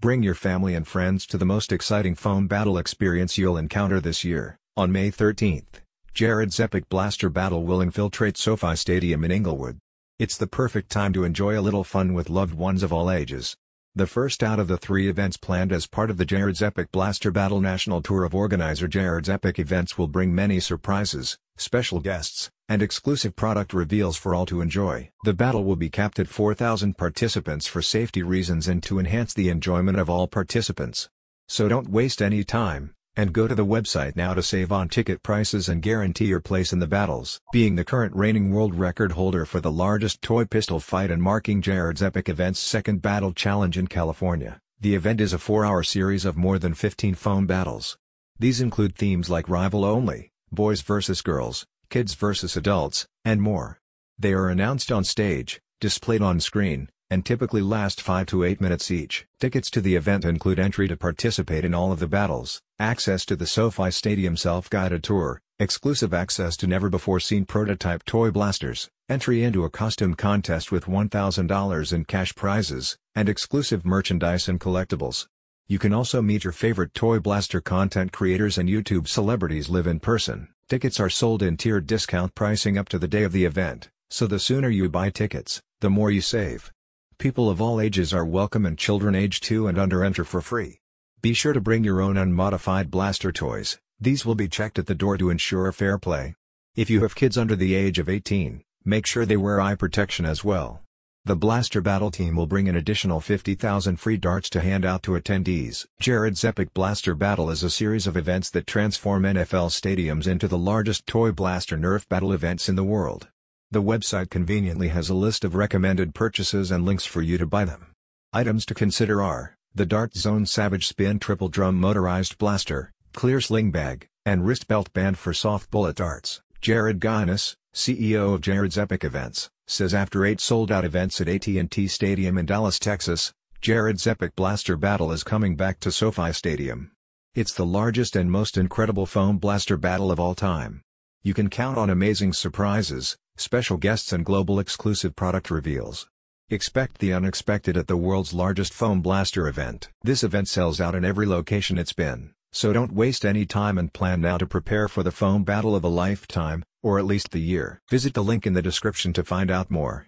Bring your family and friends to the most exciting foam battle experience you'll encounter this year. On May 13th, Jared's Epic Blaster Battle will infiltrate SoFi Stadium in Inglewood. It's the perfect time to enjoy a little fun with loved ones of all ages. The first out of the three events planned as part of the Jared's Epic Blaster Battle National Tour of organizer Jared's Epic Events will bring many surprises, special guests, and exclusive product reveals for all to enjoy. The battle will be capped at 4,000 participants for safety reasons and to enhance the enjoyment of all participants. So don't waste any time, and go to the website now to save on ticket prices and guarantee your place in the battles. Being the current reigning world record holder for the largest toy pistol fight and marking Jared's Epic Event's second battle challenge in California, the event is a four-hour series of more than 15 foam battles. These include themes like rival only, boys versus girls, kids versus adults, and more. They are announced on stage, displayed on screen, and typically last 5 to 8 minutes each. Tickets to the event include entry to participate in all of the battles, access to the SoFi Stadium self-guided tour, exclusive access to never-before-seen prototype toy blasters, entry into a costume contest with $1,000 in cash prizes, and exclusive merchandise and collectibles. You can also meet your favorite toy blaster content creators and YouTube celebrities live in person. Tickets are sold in tiered discount pricing up to the day of the event, so the sooner you buy tickets, the more you save. People of all ages are welcome and children age 2 and under enter for free. Be sure to bring your own unmodified blaster toys, these will be checked at the door to ensure fair play. If you have kids under the age of 18, make sure they wear eye protection as well. The Blaster Battle team will bring an additional 50,000 free darts to hand out to attendees. Jared's Epic Blaster Battle is a series of events that transform NFL stadiums into the largest toy blaster Nerf battle events in the world. The website conveniently has a list of recommended purchases and links for you to buy them. Items to consider are, the Dart Zone Savage Spin Triple Drum Motorized Blaster, Clear Sling Bag, and Wrist Belt Band for soft bullet darts. Jared Guinness, CEO of Jared's Epic Events, says after eight sold-out events at AT&T Stadium in Dallas, Texas, Jared's Epic Blaster Battle is coming back to SoFi Stadium. It's the largest and most incredible foam blaster battle of all time. You can count on amazing surprises, special guests and global exclusive product reveals. Expect the unexpected at the world's largest foam blaster event. This event sells out in every location it's been, so don't waste any time and plan now to prepare for the foam battle of a lifetime, or at least the year. Visit the link in the description to find out more.